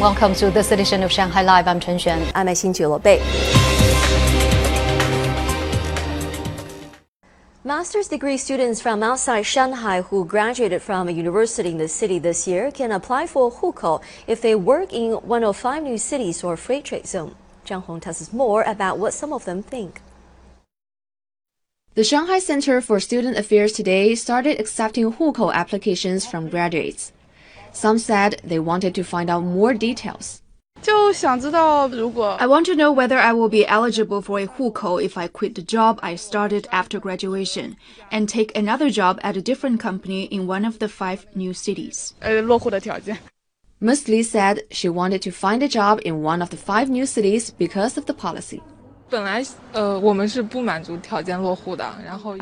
Welcome to this edition of Shanghai Live. I'm Chen Xuan. I'm Xin Bei. Master's degree students from outside Shanghai who graduated from a university in the city this year can apply for hukou if they work in one of five new cities or free trade zone. Zhang Hong tells us more about what some of them think. The Shanghai Center for Student Affairs today started accepting hukou applications from graduates. Some said they wanted to find out more details. I want to know whether I will be eligible for a hukou if I quit the job I started after graduation and take another job at a different company in one of the five new cities. Ms. Li said she wanted to find a job in one of the five new cities because of the policy. I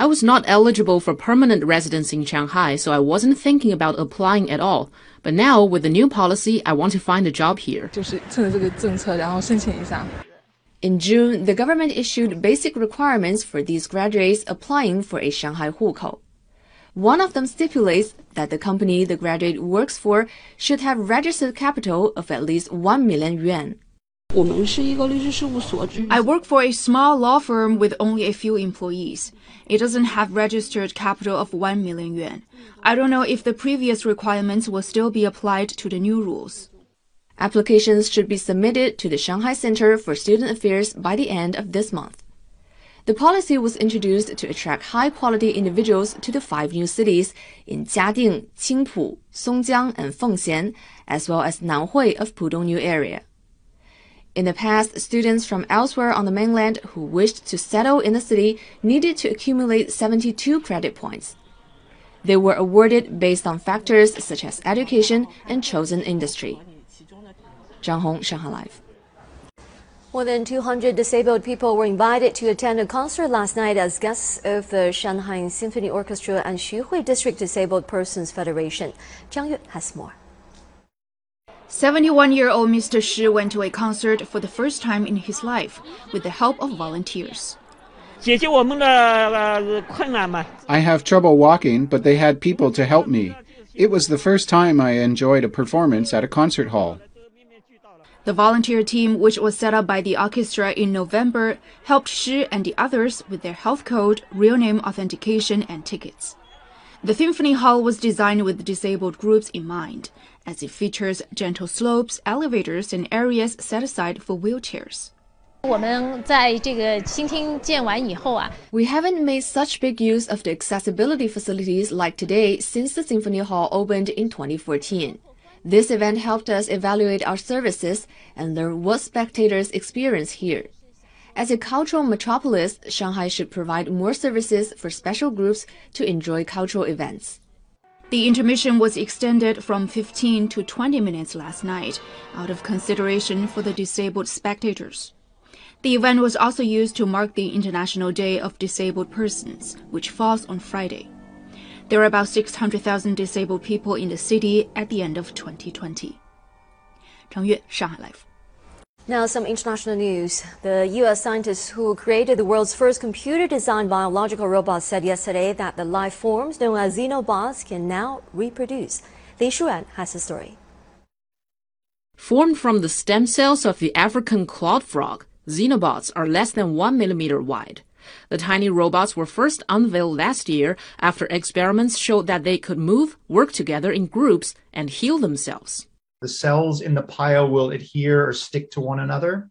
was not eligible for permanent residence in Shanghai, so I wasn't thinking about applying at all. But now, with the new policy, I want to find a job here. In June, the government issued basic requirements for these graduates applying for a Shanghai hukou. One of them stipulates that the company the graduate works for should have registered capital of at least 1 million yuan. I work for a small law firm with only a few employees. It doesn't have registered capital of 1 million yuan. I don't know if the previous requirements will still be applied to the new rules. Applications should be submitted to the Shanghai Center for Student Affairs by the end of this month. The policy was introduced to attract high-quality individuals to the five new cities in Jiading, Qingpu, Songjiang, and Fengxian, as well as Nanhui of Pudong New Area. In the past, students from elsewhere on the mainland who wished to settle in the city needed to accumulate 72 credit points. They were awarded based on factors such as education and chosen industry. Zhang Hong, Shanghai Live. More than 200 disabled people were invited to attend a concert last night as guests of the Shanghai Symphony Orchestra and Xuhui District Disabled Persons Federation. Zhang Yue has more. 71 year old Mr. Shi went to a concert for the first time in his life with the help of volunteers. I have trouble walking, but they had people to help me. It was the first time I enjoyed a performance at a concert hall. The volunteer team, which was set up by the orchestra in November, helped Shi and the others with their health code, real name authentication, and tickets. The symphony hall was designed with disabled groups in mind, as it features gentle slopes, elevators, and areas set aside for wheelchairs. We haven't made such big use of the accessibility facilities like today since the Symphony Hall opened in 2014. This event helped us evaluate our services and learn what spectators experience here. As a cultural metropolis, Shanghai should provide more services for special groups to enjoy cultural events. The intermission was extended from 15 to 20 minutes last night, out of consideration for the disabled spectators. The event was also used to mark the International Day of Disabled Persons, which falls on Friday. There are about 600,000 disabled people in the city at the end of 2020. Zhang Yue, Shanghai Live. Now, some international news. The U.S. scientists who created the world's first computer-designed biological robot said yesterday that the life forms known as xenobots can now reproduce. Lei Shuran has the story. Formed from the stem cells of the African clawed frog, xenobots are less than one millimeter wide. The tiny robots were first unveiled last year after experiments showed that they could move, work together in groups, and heal themselves the cells in the pile will adhere or stick to one another.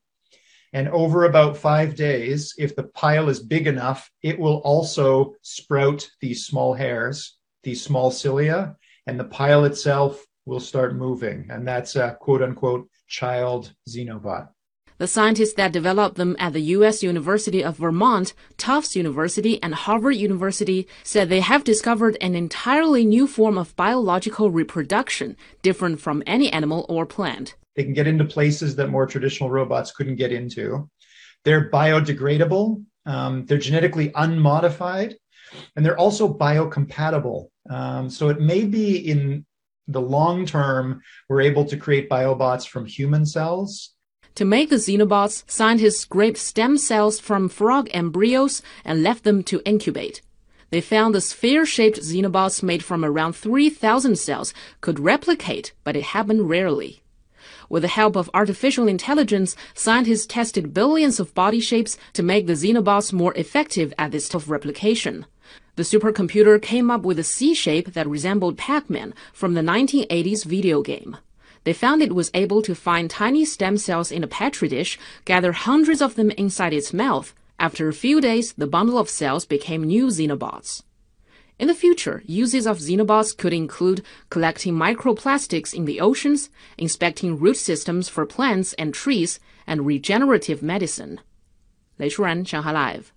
And over about five days, if the pile is big enough, it will also sprout these small hairs, these small cilia, and the pile itself will start moving. And that's a quote unquote child xenobot. The scientists that developed them at the U.S. University of Vermont, Tufts University, and Harvard University said they have discovered an entirely new form of biological reproduction, different from any animal or plant. They can get into places that more traditional robots couldn't get into. They're biodegradable, um, they're genetically unmodified, and they're also biocompatible. Um, so it may be in the long term, we're able to create biobots from human cells to make the xenobots, scientists scraped stem cells from frog embryos and left them to incubate. They found the sphere-shaped xenobots made from around 3,000 cells could replicate, but it happened rarely. With the help of artificial intelligence, scientists tested billions of body shapes to make the xenobots more effective at this of replication. The supercomputer came up with a C shape that resembled Pac-Man from the 1980s video game. They found it was able to find tiny stem cells in a petri dish, gather hundreds of them inside its mouth. After a few days, the bundle of cells became new xenobots. In the future, uses of xenobots could include collecting microplastics in the oceans, inspecting root systems for plants and trees, and regenerative medicine. 雷舒然，上海 Live。